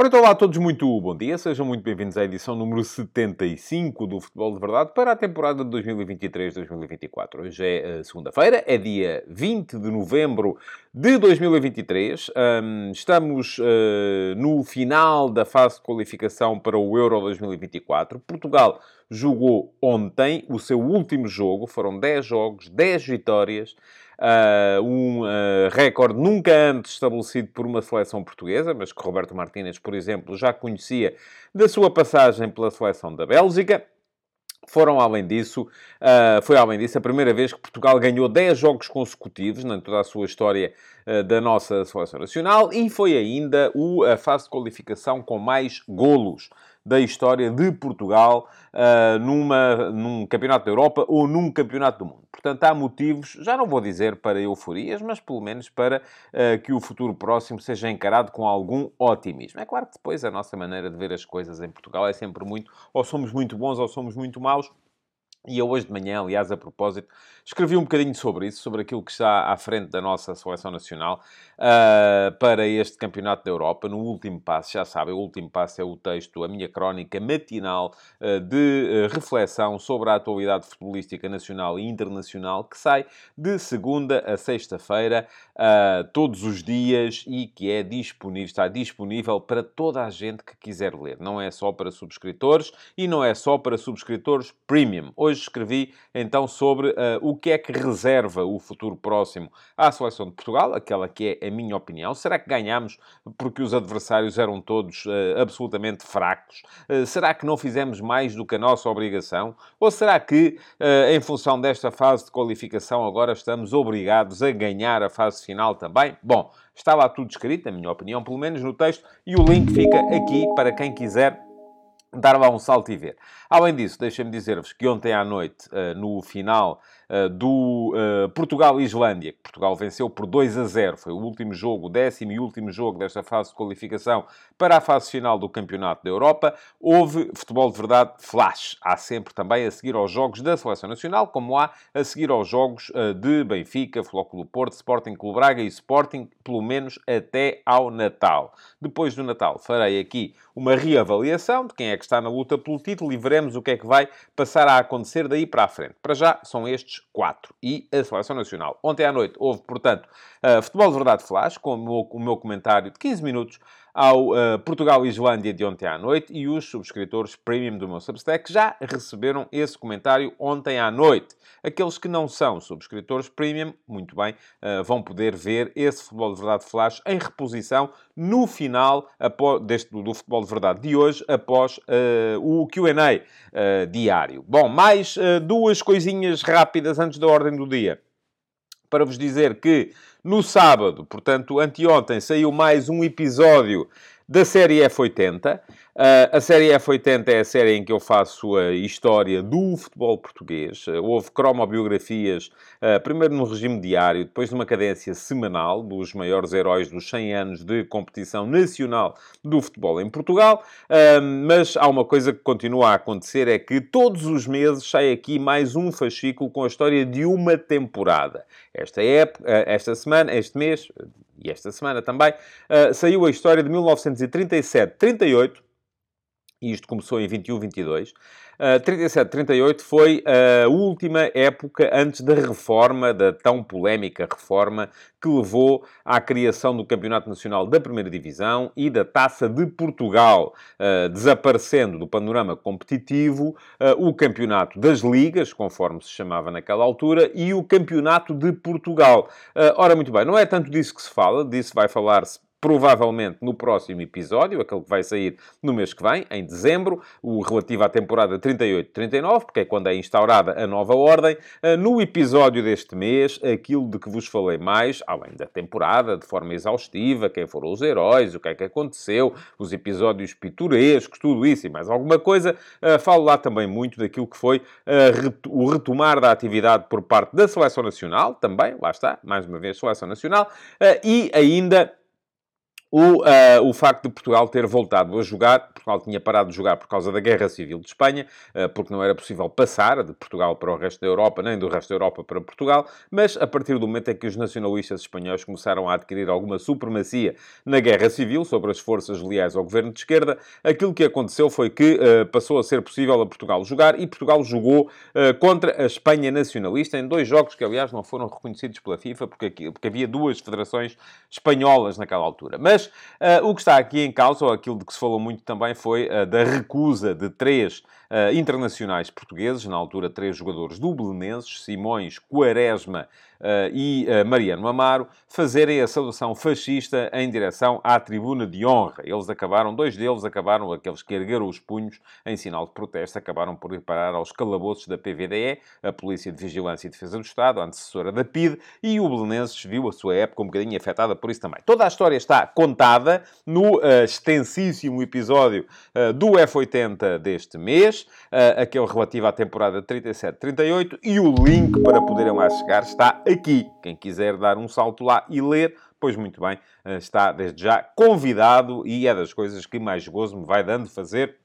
Ora, então olá a todos, muito bom dia. Sejam muito bem-vindos à edição número 75 do Futebol de Verdade para a temporada de 2023-2024. Hoje é uh, segunda-feira, é dia 20 de novembro de 2023. Um, estamos uh, no final da fase de qualificação para o Euro 2024. Portugal jogou ontem o seu último jogo, foram 10 jogos, 10 vitórias. Uh, um uh, recorde nunca antes estabelecido por uma seleção portuguesa, mas que Roberto Martínez, por exemplo, já conhecia da sua passagem pela seleção da Bélgica. Foram além disso, uh, foi além disso a primeira vez que Portugal ganhou 10 jogos consecutivos em toda a sua história uh, da nossa seleção nacional e foi ainda o, a fase de qualificação com mais golos da história de Portugal uh, numa, num campeonato da Europa ou num campeonato do mundo. Portanto, há motivos, já não vou dizer para euforias, mas pelo menos para uh, que o futuro próximo seja encarado com algum otimismo. É claro que depois a nossa maneira de ver as coisas em Portugal é sempre muito, ou somos muito bons ou somos muito maus. E eu hoje de manhã, aliás, a propósito, escrevi um bocadinho sobre isso, sobre aquilo que está à frente da nossa seleção nacional uh, para este Campeonato da Europa. No último passo, já sabem, o último passo é o texto, a minha crónica matinal uh, de uh, reflexão sobre a atualidade futebolística nacional e internacional, que sai de segunda a sexta-feira, todos os dias, e que é disponível, está disponível para toda a gente que quiser ler. Não é só para subscritores e não é só para subscritores premium. Hoje hoje escrevi então sobre uh, o que é que reserva o futuro próximo à seleção de Portugal, aquela que é a minha opinião. Será que ganhamos porque os adversários eram todos uh, absolutamente fracos? Uh, será que não fizemos mais do que a nossa obrigação? Ou será que, em função desta fase de qualificação, agora estamos obrigados a ganhar a fase final também? Bom, está lá tudo escrito, a minha opinião, pelo menos no texto, e o link fica aqui para quem quiser dar lá um salto e ver. Além disso, deixem-me dizer-vos que ontem à noite, uh, no final do uh, Portugal-Islândia, que Portugal venceu por 2 a 0, foi o último jogo, o décimo e último jogo desta fase de qualificação para a fase final do Campeonato da Europa, houve futebol de verdade flash. Há sempre também a seguir aos jogos da Seleção Nacional, como há a seguir aos jogos de Benfica, Flóculo Porto, Sporting Clube Braga e Sporting, pelo menos até ao Natal. Depois do Natal farei aqui uma reavaliação de quem é que está na luta pelo título e veremos o que é que vai passar a acontecer daí para a frente. Para já, são estes quatro. E a Seleção Nacional. Ontem à noite houve, portanto, uh, Futebol de Verdade Flash, com o meu, o meu comentário de 15 minutos ao uh, Portugal e Islândia de ontem à noite e os subscritores premium do meu Substack já receberam esse comentário ontem à noite. Aqueles que não são subscritores premium, muito bem, uh, vão poder ver esse Futebol de Verdade Flash em reposição no final após, deste, do Futebol de Verdade de hoje, após uh, o Q&A diário. Bom, mais duas coisinhas rápidas antes da ordem do dia. Para vos dizer que no sábado, portanto, anteontem, saiu mais um episódio da série F80. Uh, a série F80 é a série em que eu faço a história do futebol português. Uh, houve cromobiografias, uh, primeiro no regime diário, depois numa cadência semanal dos maiores heróis dos 100 anos de competição nacional do futebol em Portugal. mas há uma coisa que continua a acontecer, é que todos os meses sai aqui mais um fascículo com a história de uma temporada. Esta época, esta semana, este mês, e esta semana também, saiu a história de 1937-38, e isto começou em 21-22. Uh, 37-38 foi a última época antes da reforma, da tão polémica reforma, que levou à criação do Campeonato Nacional da Primeira Divisão e da Taça de Portugal, uh, desaparecendo do panorama competitivo uh, o Campeonato das Ligas, conforme se chamava naquela altura, e o Campeonato de Portugal. Uh, ora, muito bem, não é tanto disso que se fala, disso vai falar-se provavelmente no próximo episódio, aquele que vai sair no mês que vem, em dezembro, o relativo à temporada 38-39, porque é quando é instaurada a nova ordem. Ah, no episódio deste mês, aquilo de que vos falei mais, além da temporada, de forma exaustiva, quem foram os heróis, o que é que aconteceu, os episódios pitorescos, tudo isso e mais alguma coisa, ah, falo lá também muito daquilo que foi ah, o retomar da atividade por parte da Seleção Nacional, também, lá está, mais uma vez, Seleção Nacional, e ainda o, uh, o facto de Portugal ter voltado a jogar, Portugal tinha parado de jogar por causa da Guerra Civil de Espanha, uh, porque não era possível passar de Portugal para o resto da Europa, nem do resto da Europa para Portugal, mas a partir do momento em que os nacionalistas espanhóis começaram a adquirir alguma supremacia na Guerra Civil sobre as forças leais ao governo de esquerda, aquilo que aconteceu foi que uh, passou a ser possível a Portugal jogar e Portugal jogou contra a Espanha nacionalista em dois jogos que, aliás, não foram reconhecidos pela FIFA, porque, aqui, porque havia duas federações espanholas naquela altura. Mas mas uh, o que está aqui em causa, ou aquilo de que se falou muito também, foi uh, da recusa de três uh, internacionais portugueses, na altura três jogadores dublinenses, Simões, Quaresma e uh, Mariano Amaro, fazerem a saudação fascista em direção à tribuna de honra. Eles acabaram, dois deles acabaram, aqueles que ergueram os punhos em sinal de protesto, acabaram por ir parar aos calabouços da PVDE, a Polícia de Vigilância e Defesa do Estado, a antecessora da PIDE, e o Belenenses viu a sua época um bocadinho afetada por isso também. Toda a história está contada no uh, extensíssimo episódio uh, do F80 deste mês, uh, aquele relativo à temporada 37-38, e o link para poderem lá chegar está aqui. Quem quiser dar um salto lá e ler, pois muito bem, eh, está desde já convidado e é das coisas que mais gozo me vai dando fazer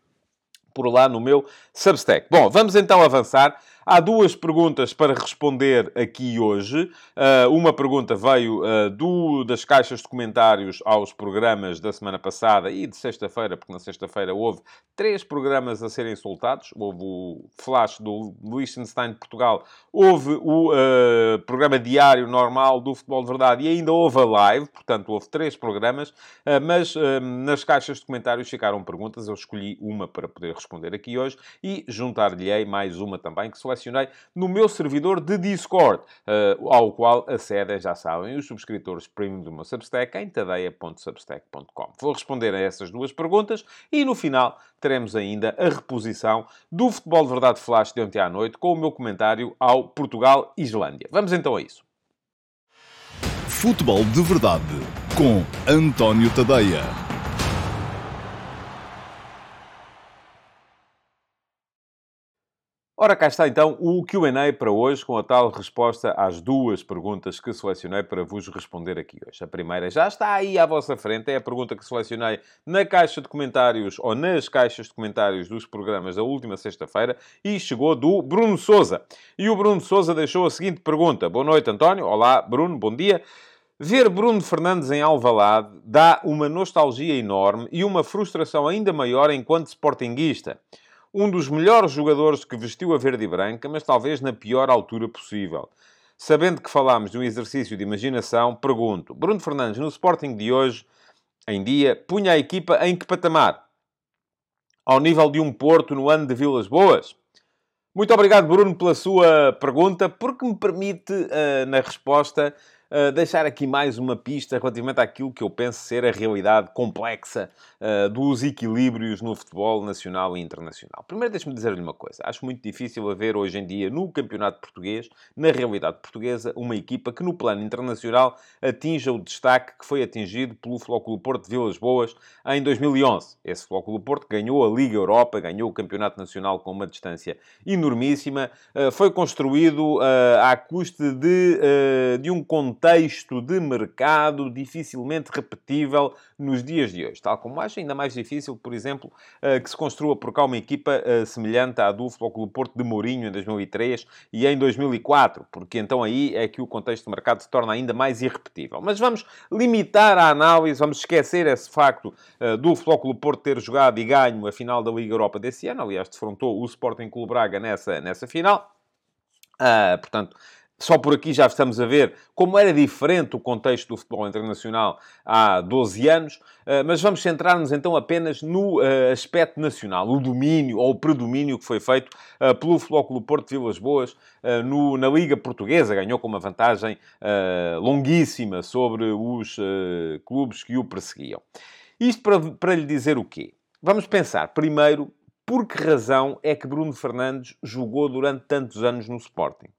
por lá no meu Substack. Bom, vamos então avançar Há duas perguntas para responder aqui hoje. Uh, uma pergunta veio uh, do, das caixas de comentários aos programas da semana passada e de sexta-feira, porque na sexta-feira houve três programas a serem soltados. Houve o Flash do Liechtenstein de Portugal, houve o uh, programa diário normal do Futebol de Verdade e ainda houve a live, portanto houve três programas, mas nas caixas de comentários ficaram perguntas. Eu escolhi uma para poder responder aqui hoje e juntar-lhe mais uma também que selecionei selecionei no meu servidor de Discord, uh, ao qual acedem, já sabem, os subscritores premium do meu Substack em tadeia.substack.com. Vou responder a essas duas perguntas e no final teremos ainda a reposição do Futebol de Verdade Flash de ontem à noite com o meu comentário ao Portugal-Islândia. Vamos então a isso. Futebol de Verdade com António Tadeia. Ora, cá está então o QA para hoje, com a tal resposta às duas perguntas que selecionei para vos responder aqui hoje. A primeira já está aí à vossa frente, é a pergunta que selecionei na caixa de comentários ou nas caixas de comentários dos programas da última sexta-feira e chegou do Bruno Souza. E o Bruno Souza deixou a seguinte pergunta: Boa noite, António. Olá, Bruno, bom dia. Ver Bruno Fernandes em Alvalade dá uma nostalgia enorme e uma frustração ainda maior enquanto sportinguista um dos melhores jogadores que vestiu a verde e branca, mas talvez na pior altura possível. Sabendo que falámos de um exercício de imaginação, pergunto: Bruno Fernandes, no Sporting de hoje, em dia, punha a equipa em que patamar? Ao nível de um Porto no ano de Vilas Boas? Muito obrigado, Bruno, pela sua pergunta, porque me permite, uh, na resposta, uh, deixar aqui mais uma pista relativamente àquilo que eu penso ser a realidade complexa uh, dos equilíbrios no futebol nacional e internacional. Primeiro, deixe-me dizer-lhe uma coisa. Acho muito difícil haver hoje em dia, no campeonato português, na realidade portuguesa, uma equipa que no plano internacional atinja o destaque que foi atingido pelo Flóculo Porto de Vilas Boas em 2011. Esse Flóculo Porto ganhou a Liga Europa, ganhou o Campeonato Nacional com uma distância enormíssima, uh, foi construído à custa de, de um contexto contexto de mercado dificilmente repetível nos dias de hoje. Tal como acho ainda mais difícil, por exemplo, eh, que se construa por cá uma equipa eh, semelhante à do Futebol Clube Porto de Mourinho em 2003 e em 2004, porque então aí é que o contexto de mercado se torna ainda mais irrepetível. Mas vamos limitar a análise, vamos esquecer esse facto eh, do Futebol Clube Porto ter jogado e ganho a final da Liga Europa desse ano. Aliás, defrontou o Sporting Clube Braga nessa, nessa final. Uh, portanto, só por aqui já estamos a ver como era diferente o contexto do futebol internacional há 12 anos, eh, mas vamos centrar-nos então apenas no eh, aspecto nacional, o domínio ou o predomínio que foi feito eh, pelo Futebol Porto de Vilas Boas na Liga Portuguesa. Ganhou com uma vantagem longuíssima sobre os clubes que o perseguiam. Isto para, para lhe dizer o quê? Vamos pensar primeiro por que razão é que Bruno Fernandes jogou durante tantos anos no Sporting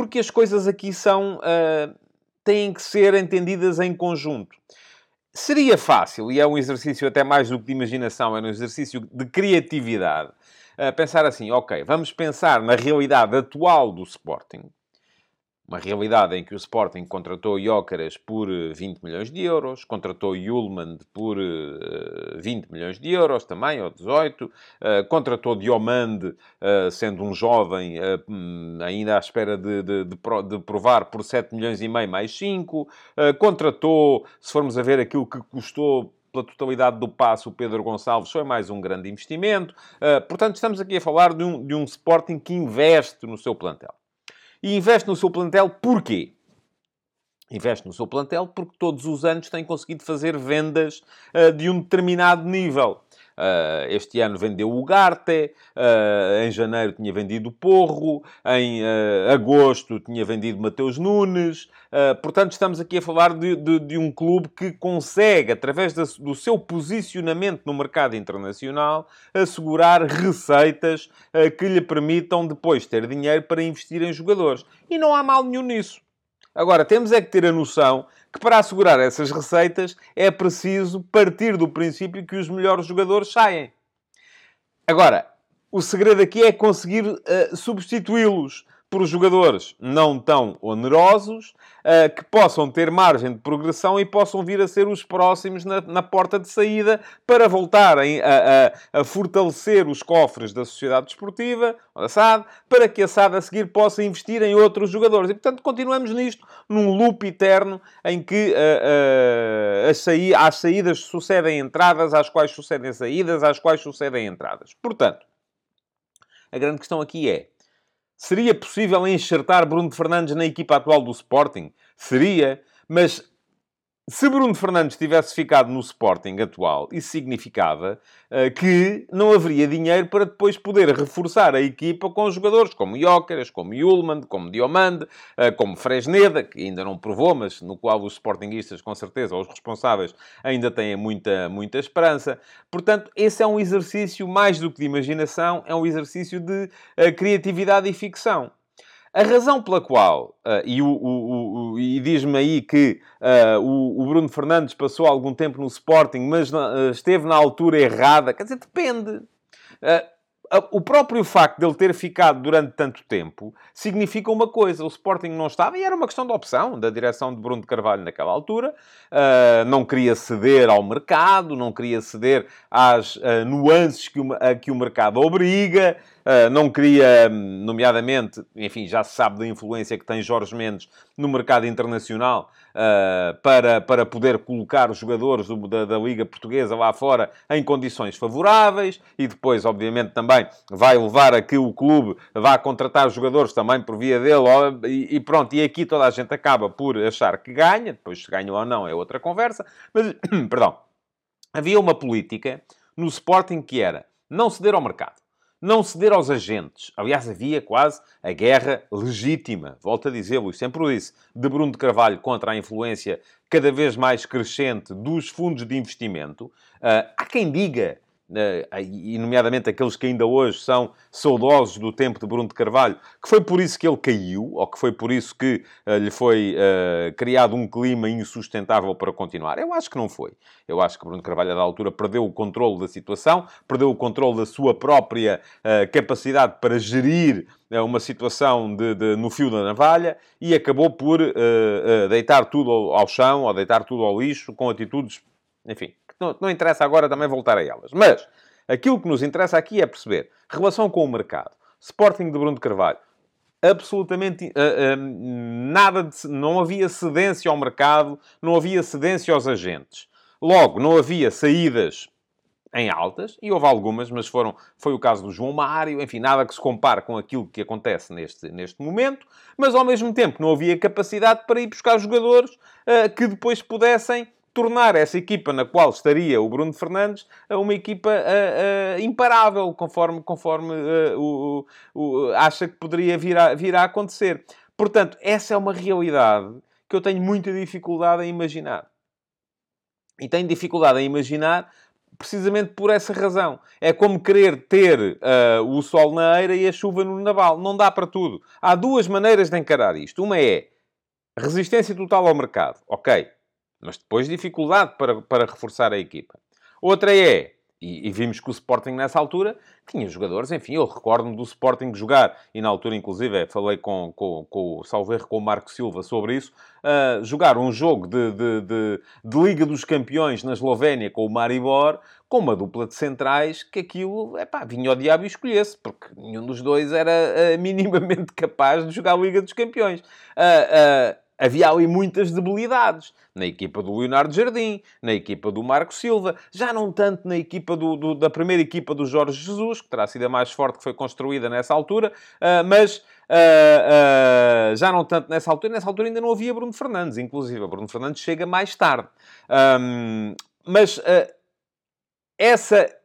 porque as coisas aqui são. Uh, têm que ser entendidas em conjunto. Seria fácil, e é um exercício até mais do que de imaginação, é um exercício de criatividade, uh, pensar assim: ok, vamos pensar na realidade atual do Sporting. Uma realidade em que o Sporting contratou Jócaras por 20 eh, milhões de euros, contratou Yulman por uh, 20 milhões de euros também, ou 18, uh, contratou Diomande, sendo um jovem hum, ainda à espera de, de, de, provar, por 7 milhões e meio mais 5, contratou, se formos a ver aquilo que custou pela totalidade do passo, o Pedro Gonçalves foi mais um grande investimento. Portanto, estamos aqui a falar de um, de um Sporting que investe no seu plantel. E investe no seu plantel porquê? Investe no seu plantel porque todos os anos tem conseguido fazer vendas uh, de um determinado nível. Uh, este ano vendeu o Garte, uh, em janeiro tinha vendido o Porro, em uh, agosto tinha vendido Mateus Nunes. portanto, estamos aqui a falar de, de, de um clube que consegue, através da, do seu posicionamento no mercado internacional, assegurar receitas que lhe permitam depois ter dinheiro para investir em jogadores. E não há mal nenhum nisso. Agora, temos é que ter a noção que para assegurar essas receitas é preciso partir do princípio que os melhores jogadores saem. Agora, o segredo aqui é conseguir uh, substituí-los por jogadores não tão onerosos, uh, que possam ter margem de progressão e possam vir a ser os próximos na, na porta de saída para voltarem a, a, a, fortalecer os cofres da sociedade desportiva, da SAD, para que a SAD a seguir possa investir em outros jogadores. E, portanto, continuamos nisto, num loop eterno em que uh, uh, as, saí as saídas sucedem entradas, às quais sucedem saídas, às quais sucedem entradas. Portanto, a grande questão aqui é Seria possível enxertar Bruno Fernandes na equipa atual do Sporting? Seria, mas se Bruno Fernandes tivesse ficado no Sporting atual, isso significava uh, que não haveria dinheiro para depois poder reforçar a equipa com jogadores como Jóqueras, como Yulman, como Diomande, uh, como Fresneda, que ainda não provou, mas no qual os Sportingistas, com certeza, ou os responsáveis, ainda têm muita, muita esperança. Portanto, esse é um exercício mais do que de imaginação, é um exercício de uh, criatividade e ficção. A razão pela qual, uh, e, e diz-me aí que uh, o, o, Bruno Fernandes passou algum tempo no Sporting, mas uh, esteve na altura errada, quer dizer, depende o próprio facto de ele ter ficado durante tanto tempo significa uma coisa. O Sporting não estava e era uma questão de opção da direção de Bruno de Carvalho naquela altura. Não queria ceder ao mercado, não queria ceder às nuances que o, a que o mercado obriga. Uh, não queria, nomeadamente, enfim, já se sabe da influência que tem Jorge Mendes no mercado internacional uh, para, para poder colocar os jogadores do, da, da, Liga Portuguesa lá fora em condições favoráveis e depois, obviamente, também vai levar a que o clube vá contratar jogadores também por via dele e, e pronto, e aqui toda a gente acaba por achar que ganha, depois se ganha ou não é outra conversa, mas, perdão, havia uma política no Sporting que era não ceder ao mercado não ceder aos agentes. Aliás, havia quase a guerra legítima, volto a dizê-lo, sempre o disse, de Bruno de Carvalho contra a influência cada vez mais crescente dos fundos de investimento. Uh, há quem diga e nomeadamente aqueles que ainda hoje são saudosos do tempo de Bruno de Carvalho, que foi por isso que ele caiu, ou que foi por isso que uh, lhe foi uh, criado um clima insustentável para continuar. Eu acho que não foi. Eu acho que Bruno de Carvalho, da altura, perdeu o controle da situação, perdeu o controle da sua própria uh, capacidade para gerir uma situação de, de, no fio da navalha e acabou por deitar tudo ao, ao chão, ou deitar tudo ao lixo, com atitudes, enfim, não, não interessa agora também voltar a elas. Mas aquilo que nos interessa aqui é perceber relação com o mercado. Sporting de Bruno de Carvalho. Absolutamente uh, uh, nada de, não havia cedência ao mercado, não havia cedência aos agentes. Logo, não havia saídas em altas, e houve algumas, mas foram, foi o caso do João Mário, enfim, nada que se compare com aquilo que acontece neste, neste momento, mas ao mesmo tempo não havia capacidade para ir buscar jogadores uh, que depois pudessem tornar essa equipa na qual estaria o Bruno Fernandes uma equipa imparável, conforme, conforme uh, o, o, acha que poderia vir a, vir a acontecer. Portanto, essa é uma realidade que eu tenho muita dificuldade em imaginar. E tenho dificuldade em imaginar precisamente por essa razão. É como querer ter uh, o sol na eira e a chuva no naval. Não dá para tudo. Há duas maneiras de encarar isto. Uma é resistência total ao mercado. Ok, mas depois dificuldade para, para reforçar a equipa. Outra é E, e, vimos que o Sporting, nessa altura, tinha jogadores, enfim, eu recordo-me do Sporting jogar, e na altura, inclusive, falei com, com, com o Salver, com o Marco Silva sobre isso, uh, jogar um jogo de, de, de, de, Liga dos Campeões na Eslovénia com o Maribor, com uma dupla de centrais, que aquilo, é pá, vinha ao diabo e escolhesse, porque nenhum dos dois era uh, minimamente capaz de jogar a Liga dos Campeões. Uh, havia ali muitas debilidades. Na equipa do Leonardo Jardim, na equipa do Marco Silva, já não tanto na equipa do, do, da primeira equipa do Jorge Jesus, que terá sido a mais forte que foi construída nessa altura, uh, mas uh, uh, já não tanto nessa altura. Nessa altura ainda não havia Bruno Fernandes, inclusive. Bruno Fernandes chega mais tarde. Um, mas essa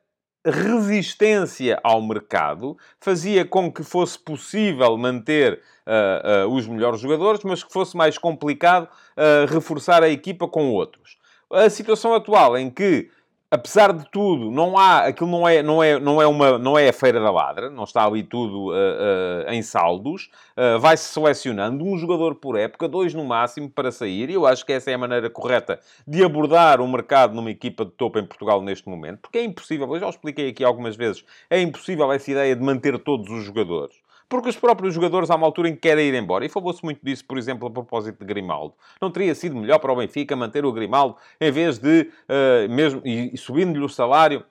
resistência ao mercado fazia com que fosse possível manter uh, uh, os melhores jogadores, mas que fosse mais complicado uh, reforçar a equipa com outros. A situação atual em que apesar de tudo, não há, aquilo não é, não é, não é, uma, não é a feira da ladra, não está ali tudo uh, uh, em saldos, uh, vai-se selecionando um jogador por época, dois no máximo, para sair, e eu acho que essa é a maneira correta de abordar o mercado numa equipa de topo em Portugal neste momento, porque é impossível, eu já expliquei aqui algumas vezes, é impossível essa ideia de manter todos os jogadores. Porque os próprios jogadores, há uma altura em que querem ir embora. E falou-se muito disso, por exemplo, a propósito de Grimaldo. Não teria sido melhor para o Benfica manter o Grimaldo em vez de, uh, mesmo, e, e subindo-lhe o salário,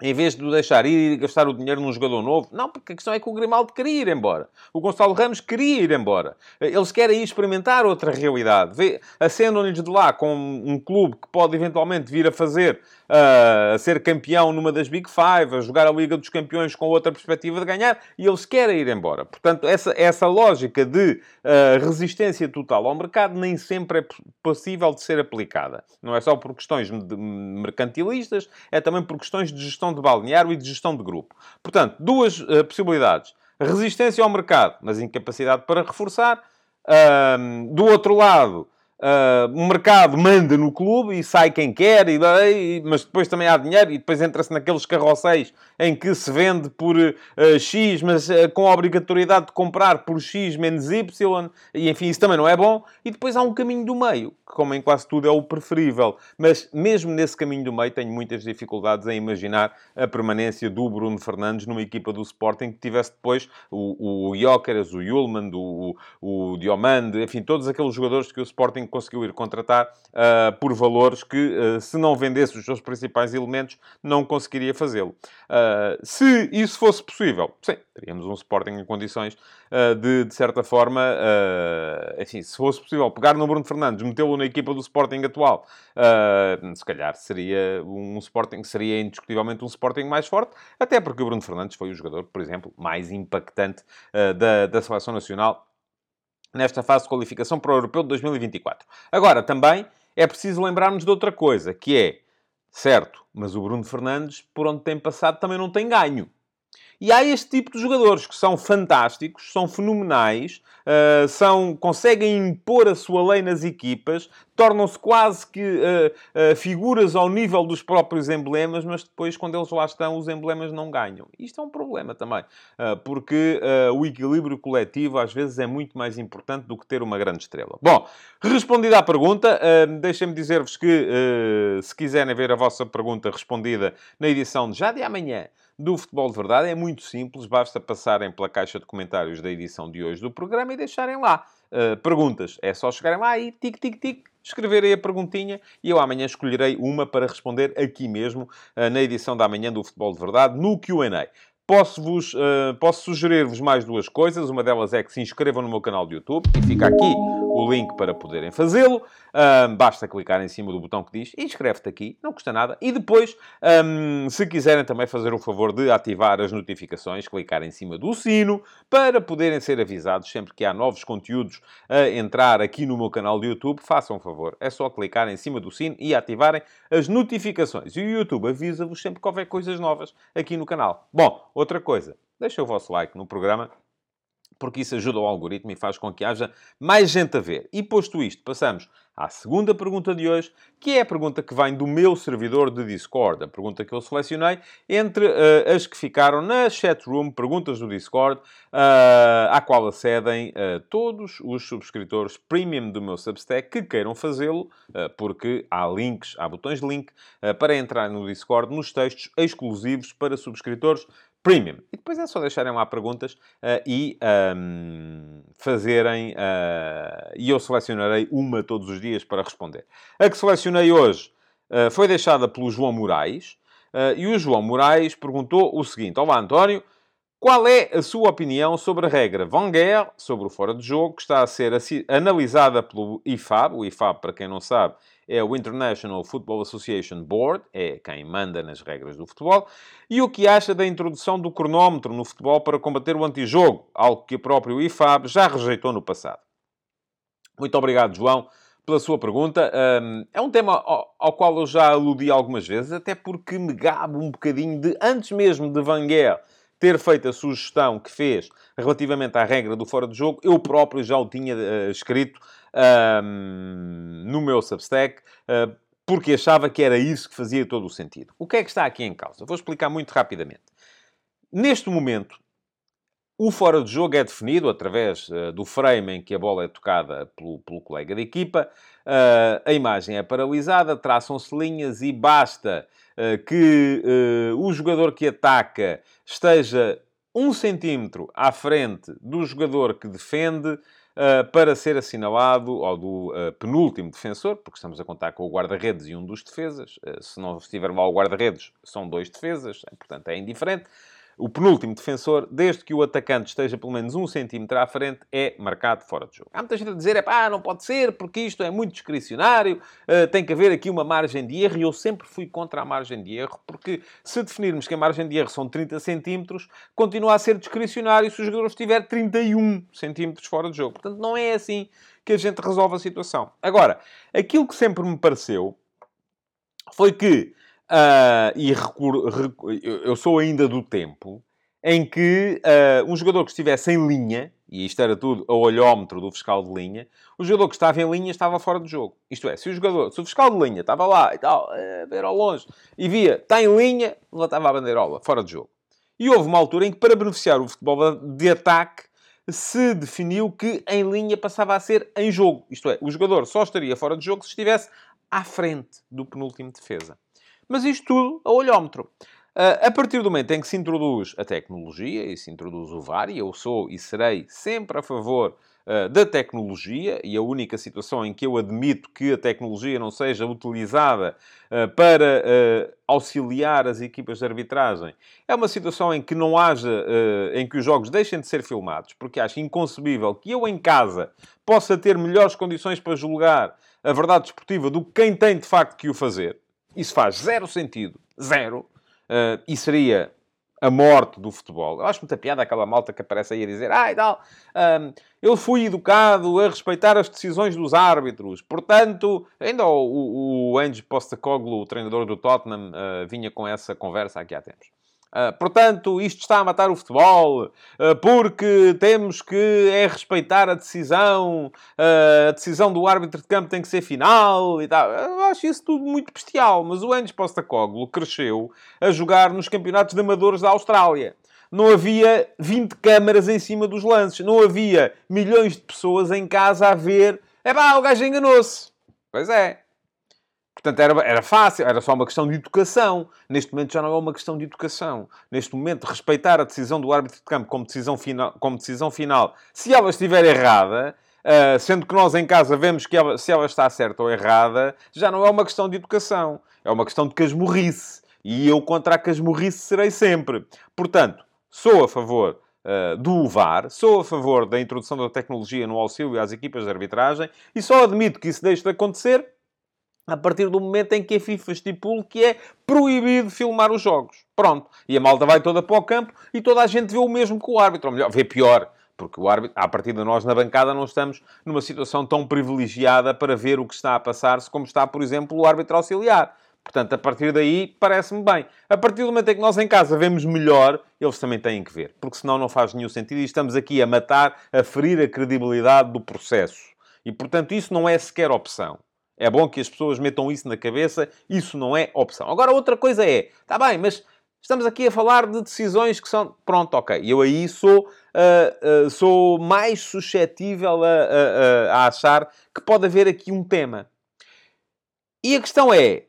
em vez de o deixar ir e gastar o dinheiro num jogador novo. Não, porque a questão é que o Grimaldo queria ir embora. O Gonçalo Ramos queria ir embora. Eles querem ir experimentar outra realidade. Acendam-lhes de lá com um clube que pode eventualmente vir a fazer a ser campeão numa das Big Five, a jogar a Liga dos Campeões com outra perspectiva de ganhar, e eles querem ir embora. Portanto, essa, essa lógica de uh, resistência total ao mercado nem sempre é possível de ser aplicada. Não é só por questões mercantilistas, é também por questões de gestão de balneário e de gestão de grupo. Portanto, duas uh, possibilidades. Resistência ao mercado, mas incapacidade para reforçar. Do outro lado, Uh, o mercado manda no clube e sai quem quer, e, e, mas depois também há dinheiro e depois entra-se naqueles carrosséis em que se vende por uh, X, mas uh, com a obrigatoriedade de comprar por X menos Y, e enfim, isso também não é bom. E depois há um caminho do meio, que como em quase tudo é o preferível. Mas mesmo nesse caminho do meio tenho muitas dificuldades em imaginar a permanência do Bruno Fernandes numa equipa do Sporting que tivesse depois o, o Jóqueras, o Yulman, o, o Diomande, enfim, todos aqueles jogadores que o Sporting conseguiu ir contratar uh, por valores que, uh, se não vendesse os seus principais elementos, não conseguiria fazê-lo. Uh, se isso fosse possível, sim, teríamos um Sporting em condições de, de certa forma, enfim, se fosse possível pegar no Bruno Fernandes, metê-lo na equipa do Sporting atual, se calhar seria um Sporting, seria indiscutivelmente um Sporting mais forte, até porque o Bruno Fernandes foi o jogador, por exemplo, mais impactante da, da seleção nacional nesta fase de qualificação para o Europeu de 2024. Agora, também é preciso lembrarmos de outra coisa, que é, certo, mas o Bruno Fernandes, por onde tem passado, também não tem ganho. E há este tipo de jogadores que são fantásticos, são fenomenais, uh, são, conseguem impor a sua lei nas equipas, tornam-se quase que uh, uh, figuras ao nível dos próprios emblemas, mas depois, quando eles lá estão, os emblemas não ganham. Isto é um problema também, porque o equilíbrio coletivo às vezes é muito mais importante do que ter uma grande estrela. Bom, respondida à pergunta, deixem-me dizer-vos que se quiserem ver a vossa pergunta respondida na edição de já de amanhã do Futebol de Verdade. É muito simples, basta passarem pela caixa de comentários da edição de hoje do programa e deixarem lá uh, perguntas. É só chegarem lá e tic, tic, tic, escreverem a perguntinha e eu amanhã escolherei uma para responder aqui mesmo, uh, na edição da manhã do Futebol de Verdade, no Q&A. Posso-vos, uh, posso sugerir-vos mais duas coisas. Uma delas é que se inscrevam no meu canal de YouTube e fica aqui o link para poderem fazê-lo. Basta clicar em cima do botão que diz inscreve-te aqui, não custa nada. E depois, um, se quiserem também fazer o favor de ativar as notificações, clicar em cima do sino para poderem ser avisados sempre que há novos conteúdos a entrar aqui no meu canal de YouTube, façam um favor. É só clicar em cima do sino e ativarem as notificações. E o YouTube avisa-vos sempre que houver coisas novas aqui no canal. Bom, outra coisa, deixem o vosso like no programa porque isso ajuda o algoritmo e faz com que haja mais gente a ver. E posto isto, passamos à segunda pergunta de hoje, que é a pergunta que vem do meu servidor de Discord, a pergunta que eu selecionei entre uh, as que ficaram na chatroom, perguntas do Discord, uh, à qual acedem uh, todos os subscritores premium do meu Substack que queiram fazê-lo, porque há links, há botões de link para entrar no Discord nos textos exclusivos para subscritores Premium. E depois é só deixarem lá perguntas uh, e um, fazerem. Uh, e eu selecionarei uma todos os dias para responder. A que selecionei hoje uh, foi deixada pelo João Moraes. e o João Moraes perguntou o seguinte: Olá, António. Qual é a sua opinião sobre a regra Wenger, sobre o fora de jogo, que está a ser analisada pelo IFAB? O IFAB, para quem não sabe, é o International Football Association Board, é quem manda nas regras do futebol, e o que acha da introdução do cronómetro no futebol para combater o antijogo, algo que o próprio IFAB já rejeitou no passado. Muito obrigado, João, pela sua pergunta. é um tema ao, qual eu já aludi algumas vezes, até porque me gabo um bocadinho de, antes mesmo de Wenger ter feito a sugestão que fez relativamente à regra do fora de jogo, eu próprio já o tinha uh, escrito um, no meu Substack, uh, porque achava que era isso que fazia todo o sentido. O que é que está aqui em causa? Vou explicar muito rapidamente. Neste momento, o fora de jogo é definido através uh, do frame em que a bola é tocada pelo, pelo colega de equipa. Uh, a imagem é paralisada, traçam-se linhas e basta uh, que o jogador que ataca esteja um centímetro à frente do jogador que defende uh, para ser assinalado, ou do uh, penúltimo defensor, porque estamos a contar com o guarda-redes e um dos defesas. Uh, se não estiver mal o guarda-redes, são dois defesas, portanto é indiferente o penúltimo defensor, desde que o atacante esteja pelo menos um centímetro à frente, é marcado fora de jogo. Há muita gente a dizer, é pá, não pode ser, porque isto é muito discricionário, uh, tem que haver aqui uma margem de erro, e eu sempre fui contra a margem de erro, porque se definirmos que a margem de erro são 30 centímetros, continua a ser discricionário se o jogador estiver 31 centímetros fora de jogo. Portanto, não é assim que a gente resolve a situação. Agora, aquilo que sempre me pareceu foi que Uh, e eu sou ainda do tempo em que uh, um jogador que estivesse em linha, e isto era tudo a olhómetro do fiscal de linha, o jogador que estava em linha estava fora de jogo. Isto é, se o jogador, se o fiscal de linha estava lá e tal, a ver ao longe, e via, está em linha, lá estava a bandeirola, fora de jogo. E houve uma altura em que, para beneficiar o futebol de ataque, se definiu que em linha passava a ser em jogo. Isto é, o jogador só estaria fora de jogo se estivesse à frente do penúltimo defesa. Mas isto tudo a olhómetro. Uh, a partir do momento em que se introduz a tecnologia e se introduz o VAR, e eu sou e serei sempre a favor uh, da tecnologia, e a única situação em que eu admito que a tecnologia não seja utilizada uh, para auxiliar as equipas de arbitragem é uma situação em que não haja, em que os jogos deixem de ser filmados, porque acho inconcebível que eu em casa possa ter melhores condições para julgar a verdade desportiva do que quem tem de facto que o fazer. Isso faz zero sentido. Zero. Uh, e seria a morte do futebol. Eu acho muita piada aquela malta que aparece aí a dizer ah, e tal, um, eu fui educado a respeitar as decisões dos árbitros. Portanto, ainda o, o, o Ange Postecoglou, o treinador do Tottenham, uh, vinha com essa conversa aqui há tempos. Uh, portanto, isto está a matar o futebol, uh, porque temos que é respeitar a decisão, uh, a decisão do árbitro de campo tem que ser final e tal. Eu acho isso tudo muito bestial, mas o Andes Postacoglu cresceu a jogar nos campeonatos de amadores da Austrália. Não havia 20 câmaras em cima dos lances, não havia milhões de pessoas em casa a ver. É pá, o gajo enganou-se. Pois é. Portanto, era, era fácil, era só uma questão de educação. Neste momento já não é uma questão de educação. Neste momento, respeitar a decisão do árbitro de campo como decisão final, como decisão final se ela estiver errada, uh, sendo que nós em casa vemos que ela, se ela está certa ou errada, já não é uma questão de educação. É uma questão de casmurrice. E eu contra a casmurrice serei sempre. Portanto, sou a favor uh, do VAR, sou a favor da introdução da tecnologia no auxílio às equipas de arbitragem e só admito que isso deixe de acontecer a partir do momento em que a FIFA estipula que é proibido filmar os jogos. Pronto. E a malta vai toda para o campo e toda a gente vê o mesmo que o árbitro. Ou melhor, vê pior. Porque o árbitro, a partir de nós na bancada, não estamos numa situação tão privilegiada para ver o que está a passar-se como está, por exemplo, o árbitro auxiliar. Portanto, a partir daí, parece-me bem. A partir do momento em que nós em casa vemos melhor, eles também têm que ver. Porque senão não faz nenhum sentido e estamos aqui a matar, a ferir a credibilidade do processo. E, portanto, isso não é sequer opção. É bom que as pessoas metam isso na cabeça. Isso não é opção. Agora, outra coisa é... Está bem, mas estamos aqui a falar de decisões que são... Pronto, ok. Eu aí sou, uh, uh, sou mais suscetível a, a, a achar que pode haver aqui um tema. E a questão é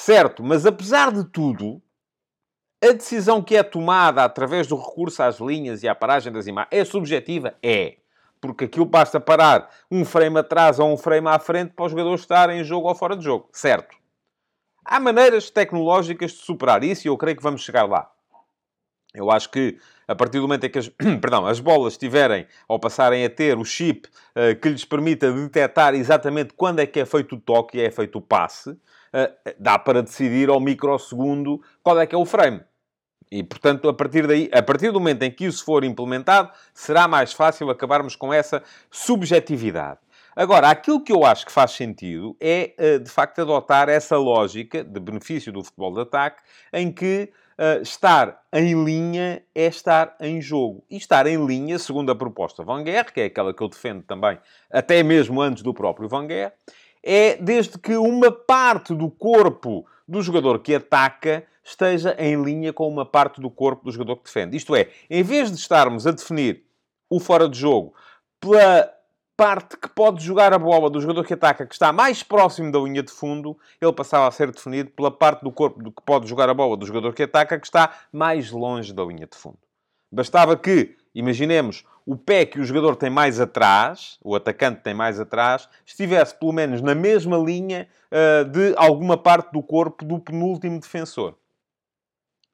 Certo, mas apesar de tudo, a decisão que é tomada através do recurso às linhas e à paragem das imagens é subjetiva? É. Porque aquilo basta parar um frame atrás ou um frame à frente para os jogadores estarem em jogo ou fora de jogo. Certo. Há maneiras tecnológicas de superar isso e eu creio que vamos chegar lá. Eu acho que a partir do momento em que as, perdão, as bolas tiverem ou passarem a ter o chip uh, que lhes permita detectar exatamente quando é que é feito o toque e é feito o passe, uh, dá para decidir ao microsegundo qual é que é o frame. E, portanto, a partir daí, a partir do momento em que isso for implementado, será mais fácil acabarmos com essa subjetividade. Agora, aquilo que eu acho que faz sentido é, eh, de facto, adotar essa lógica de benefício do futebol de ataque, em que uh, estar em linha é estar em jogo. E estar em linha, segundo a proposta Van Guerre, que é aquela que eu defendo também, até mesmo antes do próprio Van Guerre, é desde que uma parte do corpo do jogador que ataca esteja em linha com uma parte do corpo do jogador que defende. Isto é, em vez de estarmos a definir o fora de jogo pela parte que pode jogar a bola do jogador que ataca, que está mais próximo da linha de fundo, ele passava a ser definido pela parte do corpo que pode jogar a bola do jogador que ataca, que está mais longe da linha de fundo. Bastava que, imaginemos, o pé que o jogador tem mais atrás, o atacante tem mais atrás, estivesse pelo menos na mesma linha uh, de alguma parte do corpo do penúltimo defensor.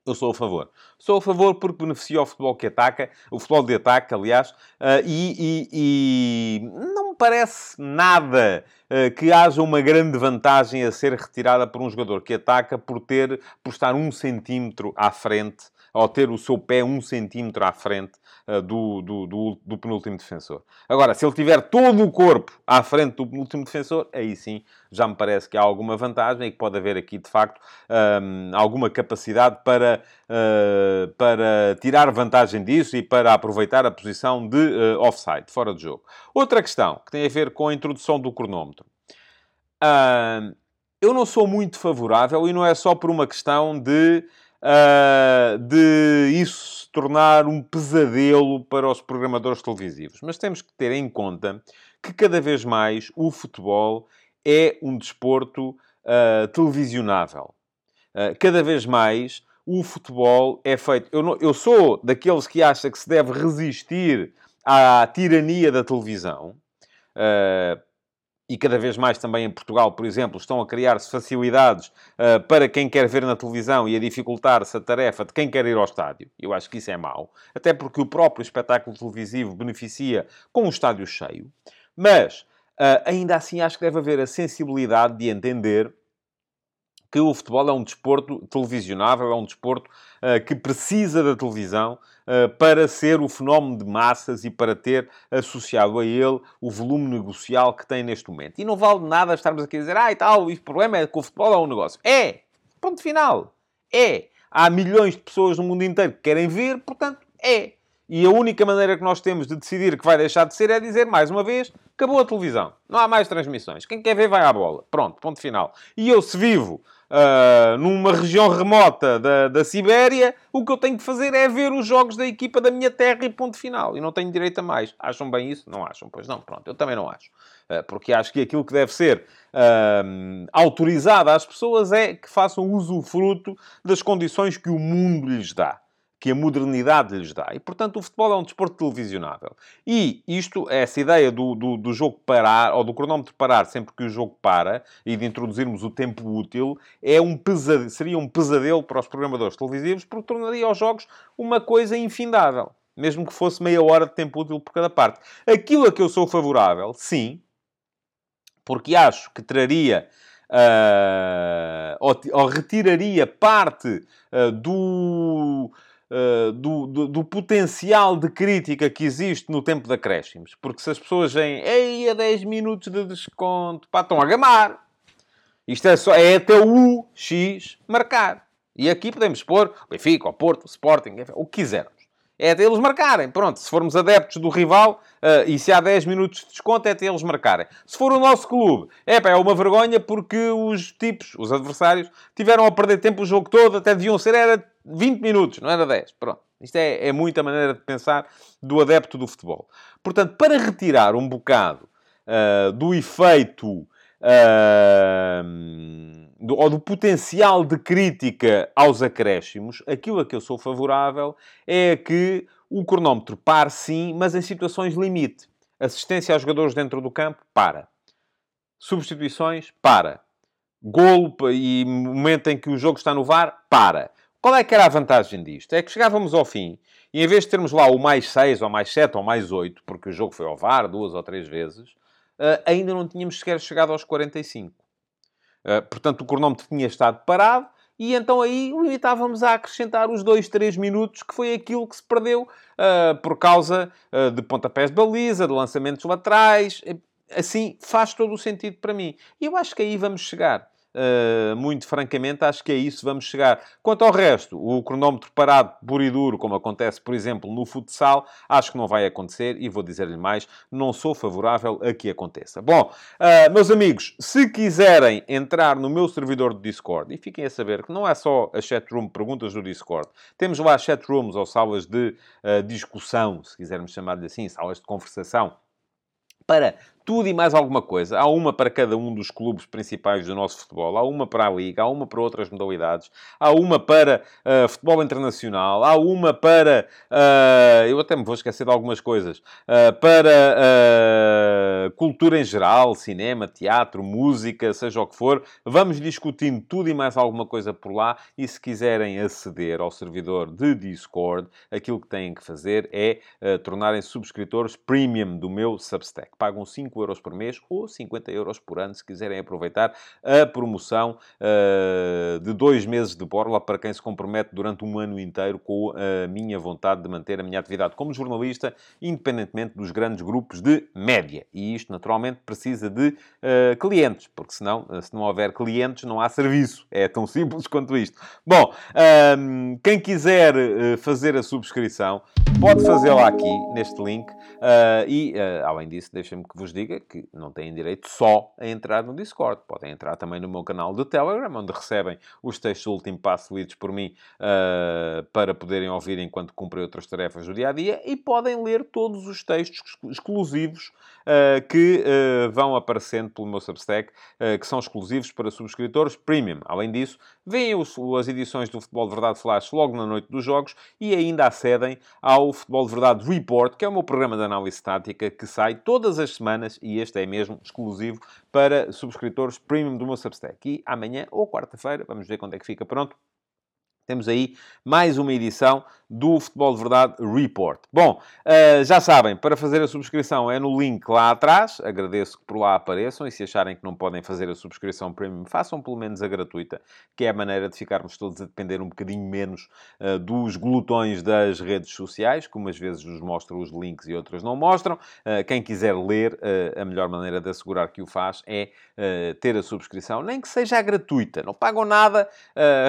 Eu sou a favor. Sou a favor porque beneficia o futebol que ataca, o futebol de ataque, aliás, uh, e, e, e, não me parece nada uh, que haja uma grande vantagem a ser retirada por um jogador que ataca por ter, por estar um centímetro à frente ao ter o seu pé um centímetro à frente uh, do, do, do, do, penúltimo defensor. Agora, se ele tiver todo o corpo à frente do penúltimo defensor, aí sim já me parece que há alguma vantagem e que pode haver aqui, de facto, um, alguma capacidade para, uh, para tirar vantagem disso e para aproveitar a posição de uh, offside, fora de jogo. Outra questão que tem a ver com a introdução do cronómetro. Uh, eu não sou muito favorável e não é só por uma questão de uh, de isso se tornar um pesadelo para os programadores televisivos. Mas temos que ter em conta que cada vez mais o futebol é um desporto uh, televisionável. Uh, cada vez mais o futebol é feito. Eu, não, eu sou daqueles que acha que se deve resistir à tirania da televisão. Uh, e cada vez mais também em Portugal, por exemplo, estão a criar-se facilidades uh, para quem quer ver na televisão e a dificultar-se a tarefa de quem quer ir ao estádio. Eu acho que isso é mau, até porque o próprio espetáculo televisivo beneficia com o estádio cheio. Mas, uh, ainda assim, acho que deve haver a sensibilidade de entender que o futebol é um desporto televisionável, é um desporto uh, que precisa da televisão uh, para ser o fenómeno de massas e para ter associado a ele o volume negocial que tem neste momento. E não vale nada estarmos aqui a dizer, ah, e tal, o problema é que o futebol é um negócio. É! Ponto final. É! Há milhões de pessoas no mundo inteiro que querem ver, portanto, é. E a única maneira que nós temos de decidir que vai deixar de ser é dizer, mais uma vez, acabou a televisão. Não há mais transmissões. Quem quer ver vai à bola. Pronto, ponto final. E eu, se vivo uh, numa região remota da, da Sibéria, o que eu tenho que fazer é ver os jogos da equipa da minha terra e ponto final. E não tenho direito a mais. Acham bem isso? Não acham? Pois não, pronto. Eu também não acho. Uh, porque acho que aquilo que deve ser uh, autorizado às pessoas é que façam usufruto das condições que o mundo lhes dá que a modernidade lhes dá. E, portanto, o futebol é um desporto televisionável. E isto, essa ideia do, do, do, jogo parar, ou do cronómetro parar sempre que o jogo para, e de introduzirmos o tempo útil, é um pesadelo, seria um pesadelo para os programadores televisivos, porque tornaria os jogos uma coisa infindável. Mesmo que fosse meia hora de tempo útil por cada parte. Aquilo a que eu sou favorável, sim, porque acho que traria... Uh, ou, ou, retiraria parte uh, do, Uh, do, do, do, potencial de crítica que existe no tempo de acréscimos. Porque se as pessoas vêm, ei, a 10 minutos de desconto, pá, estão a gamar. Isto é, só, é até o X marcar. E aqui podemos pôr Benfica, Porto, Sporting, o que quisermos. É até eles marcarem. Pronto, se formos adeptos do rival uh, e se há 10 minutos de desconto, é até eles marcarem. Se for o nosso clube, é, pá, é uma vergonha porque os tipos, os adversários, tiveram a perder tempo o jogo todo, até deviam ser, era 20 minutos, não era 10. Pronto. Isto é, é muita maneira de pensar do adepto do futebol. Portanto, para retirar um bocado uh, do efeito uh, do, ou do potencial de crítica aos acréscimos, aquilo a que eu sou favorável é que o cronómetro pare sim, mas em situações limite. Assistência aos jogadores dentro do campo, para. Substituições, para. Golo e momento em que o jogo está no VAR, para. Qual é que era a vantagem disto? É que chegávamos ao fim e em vez de termos lá o mais 6, ou mais 7, ou mais 8, porque o jogo foi ao VAR duas ou três vezes, uh, ainda não tínhamos sequer chegado aos 45. Uh, portanto, o cronómetro tinha estado parado e então aí limitávamos a acrescentar os 2, 3 minutos, que foi aquilo que se perdeu uh, por causa uh, de pontapés de baliza, de lançamentos laterais. Assim, faz todo o sentido para mim. E eu acho que aí vamos chegar. Uh, muito francamente, acho que é isso vamos chegar. Quanto ao resto, o cronómetro parado puro e duro, como acontece, por exemplo, no futsal, acho que não vai acontecer e vou dizer-lhe mais, não sou favorável a que aconteça. Bom, uh, meus amigos, se quiserem entrar no meu servidor de Discord, e fiquem a saber que não é só a chatroom perguntas do Discord, temos lá chatrooms ou salas de uh, discussão, se quisermos chamar-lhe assim, salas de conversação, para tudo e mais alguma coisa. Há uma para cada um dos clubes principais do nosso futebol, há uma para a Liga, há uma para outras modalidades, há uma para uh, futebol internacional, há uma para. Uh, eu até me vou esquecer de algumas coisas. Uh, para cultura em geral, cinema, teatro, música, seja o que for. Vamos discutindo tudo e mais alguma coisa por lá. E se quiserem aceder ao servidor de Discord, aquilo que têm que fazer é tornarem-se subscritores premium do meu Substack. Pagam 5 5 euros por mês ou 50 euros por ano, se quiserem aproveitar a promoção uh, de dois meses de borla para quem se compromete durante um ano inteiro com a minha vontade de manter a minha atividade como jornalista, independentemente dos grandes grupos de média. E isto, naturalmente, precisa de uh, clientes, porque senão, se não houver clientes, não há serviço. É tão simples quanto isto. Bom, um, quem quiser uh, fazer a subscrição, pode fazê-la aqui, neste link. e, além disso, deixem-me que vos diga diga que não têm direito só a entrar no Discord. Podem entrar também no meu canal de Telegram, onde recebem os textos do último passo lidos por mim uh, para poderem ouvir enquanto cumprem outras tarefas do dia a dia e podem ler todos os textos exclusivos que uh, vão aparecendo pelo meu Substack, que são exclusivos para subscritores premium. Além disso, veem as edições do Futebol de Verdade Flash logo na noite dos jogos e ainda acedem ao Futebol de Verdade Report, que é o meu programa de análise tática que sai todas as semanas e este é mesmo exclusivo para subscritores premium do meu Substack. E amanhã ou quarta-feira, vamos ver quando é que fica pronto, temos aí mais uma edição do Futebol de Verdade Report. Bom, uh, já sabem, para fazer a subscrição é no link lá atrás. Agradeço que por lá apareçam e se acharem que não podem fazer a subscrição premium, façam pelo menos a gratuita, que é a maneira de ficarmos todos a depender um bocadinho menos uh, dos glutões das redes sociais, que umas vezes nos mostram os links e outras não mostram. Uh, quem quiser ler, a melhor maneira de assegurar que o faz é ter a subscrição, nem que seja gratuita. Não pagam nada,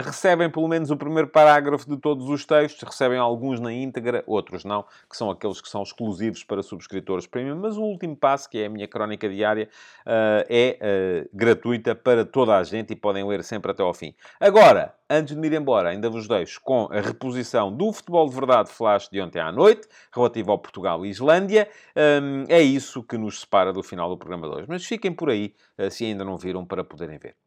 recebem pelo menos o primeiro parágrafo de todos os textos, recebem alguns na íntegra, outros não, que são aqueles que são exclusivos para subscritores premium. Mas o último passo, que é a minha crónica diária, uh, é uh, gratuita para toda a gente e podem ler sempre até ao fim. Agora, antes de me ir embora, ainda vos deixo com a reposição do Futebol de Verdade Flash de ontem à noite, relativo ao Portugal e Islândia. Um, é isso que nos separa do final do programa 2. Mas fiquem por aí, uh, se ainda não viram, para poderem ver.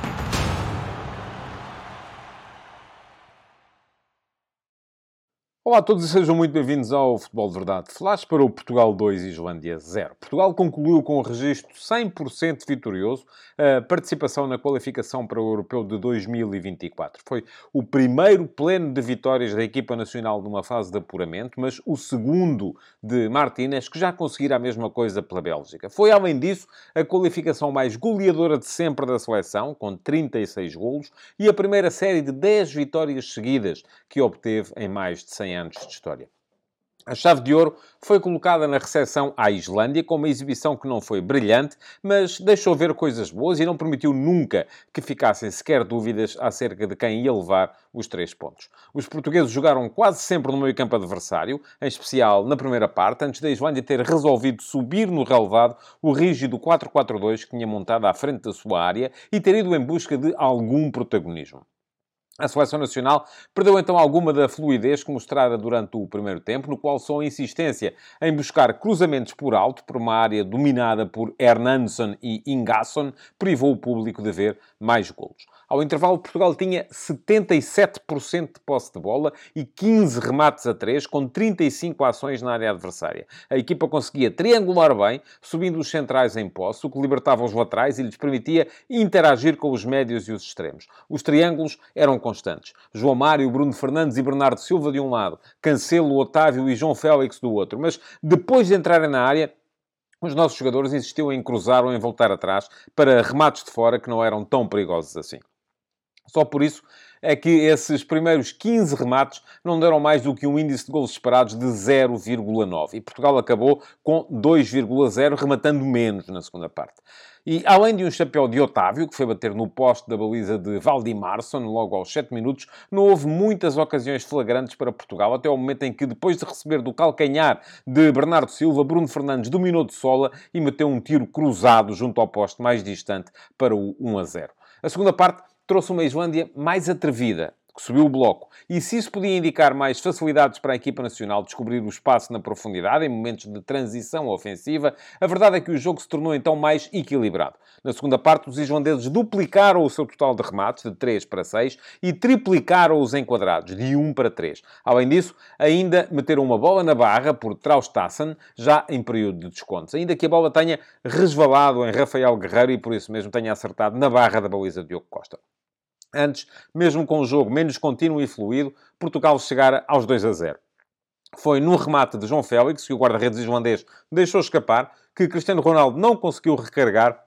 Olá a todos e sejam muito bem-vindos ao Futebol de Verdade Flash para o Portugal 2 e Islândia 0. Portugal concluiu com o registro 100% vitorioso a participação na qualificação para o Europeu de 2024. Foi o primeiro pleno de vitórias da equipa nacional numa fase de apuramento, mas o segundo de Martínez, que já conseguira a mesma coisa pela Bélgica. Foi, além disso, a qualificação mais goleadora de sempre da seleção, com 36 golos, e a primeira série de 10 vitórias seguidas que obteve em mais de 100 anos de história. A chave de ouro foi colocada na recepção à Islândia, com uma exibição que não foi brilhante, mas deixou ver coisas boas e não permitiu nunca que ficassem sequer dúvidas acerca de quem ia levar os três pontos. Os portugueses jogaram quase sempre no meio campo adversário, em especial na primeira parte, antes da Islândia ter resolvido subir no relevado o rígido 4-4-2 que tinha montado à frente da sua área e ter ido em busca de algum protagonismo. A seleção nacional perdeu então alguma da fluidez que mostrara durante o primeiro tempo, no qual só a insistência em buscar cruzamentos por alto, por uma área dominada por Hernansson e Ingasson, privou o público de ver mais golos. Ao intervalo, Portugal tinha 77% de posse de bola e 15 remates a 3, com 35 ações na área adversária. A equipa conseguia triangular bem, subindo os centrais em posse, o que libertava os laterais e lhes permitia interagir com os médios e os extremos. Os triângulos eram constantes. João Mário, Bruno Fernandes e Bernardo Silva de um lado, Cancelo, Otávio e João Félix do outro. Mas depois de entrarem na área, os nossos jogadores insistiam em cruzar ou em voltar atrás para remates de fora que não eram tão perigosos assim. Só por isso é que esses primeiros 15 remates não deram mais do que um índice de gols esperados de 0,9. E Portugal acabou com 2,0, rematando menos na segunda parte. E além de um chapéu de Otávio, que foi bater no poste da baliza de Valdimarsson logo aos 7 minutos, não houve muitas ocasiões flagrantes para Portugal, até o momento em que, depois de receber do calcanhar de Bernardo Silva, Bruno Fernandes dominou de sola e meteu um tiro cruzado junto ao poste mais distante para o 1 a 0. A segunda parte trouxe uma Islândia mais atrevida, que subiu o bloco. E se isso podia indicar mais facilidades para a equipa nacional descobrir o espaço na profundidade, em momentos de transição ofensiva, a verdade é que o jogo se tornou então mais equilibrado. Na segunda parte, os islandeses duplicaram o seu total de remates, de 3 para 6, e triplicaram os enquadrados, de 1 para 3. Além disso, ainda meteram uma bola na barra por Traustassen, já em período de descontos. Ainda que a bola tenha resvalado em Rafael Guerreiro e por isso mesmo tenha acertado na barra da baliza de Diogo Costa. Antes, mesmo com o jogo menos contínuo e fluido, Portugal chegara aos 2 a 0. Foi no remate de João Félix, que o guarda-redes islandês deixou escapar, que Cristiano Ronaldo não conseguiu recarregar,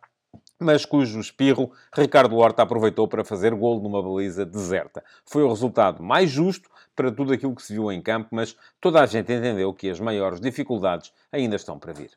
mas cujo espirro Ricardo Horta aproveitou para fazer gol numa baliza deserta. Foi o resultado mais justo para tudo aquilo que se viu em campo, mas toda a gente entendeu que as maiores dificuldades ainda estão para vir.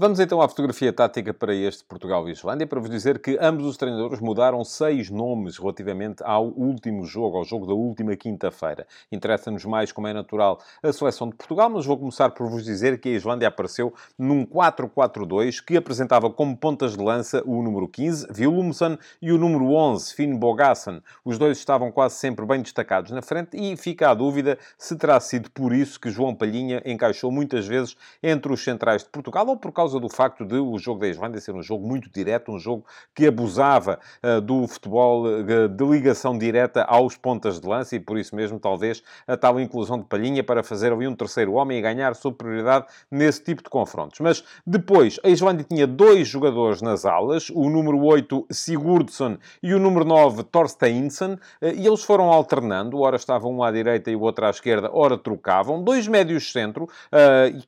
Vamos então à fotografia tática para este Portugal e Islândia, para vos dizer que ambos os treinadores mudaram seis nomes relativamente ao último jogo, ao jogo da última quinta-feira. Interessa-nos mais, como é natural, a seleção de Portugal, mas vou começar por vos dizer que a Islândia apareceu num 4-4-2 que apresentava como pontas de lança o número 15, Willumsen, e o número 11, Finn Bogassen. Os dois estavam quase sempre bem destacados na frente e fica a dúvida se terá sido por isso que João Palhinha encaixou muitas vezes entre os centrais de Portugal ou por causa causa do facto de o jogo da Islândia ser um jogo muito direto, um jogo que abusava uh, do futebol uh, de ligação direta aos pontas de lança e por isso mesmo talvez a tal inclusão de Palhinha para fazer ali um terceiro homem e ganhar superioridade nesse tipo de confrontos. Mas depois a Islândia tinha dois jogadores nas alas, o número 8 Sigurdsson e o número 9 Thorsteinsson, uh, e eles foram alternando, ora estavam um à direita e o outro à esquerda, ora trocavam. Dois médios centro,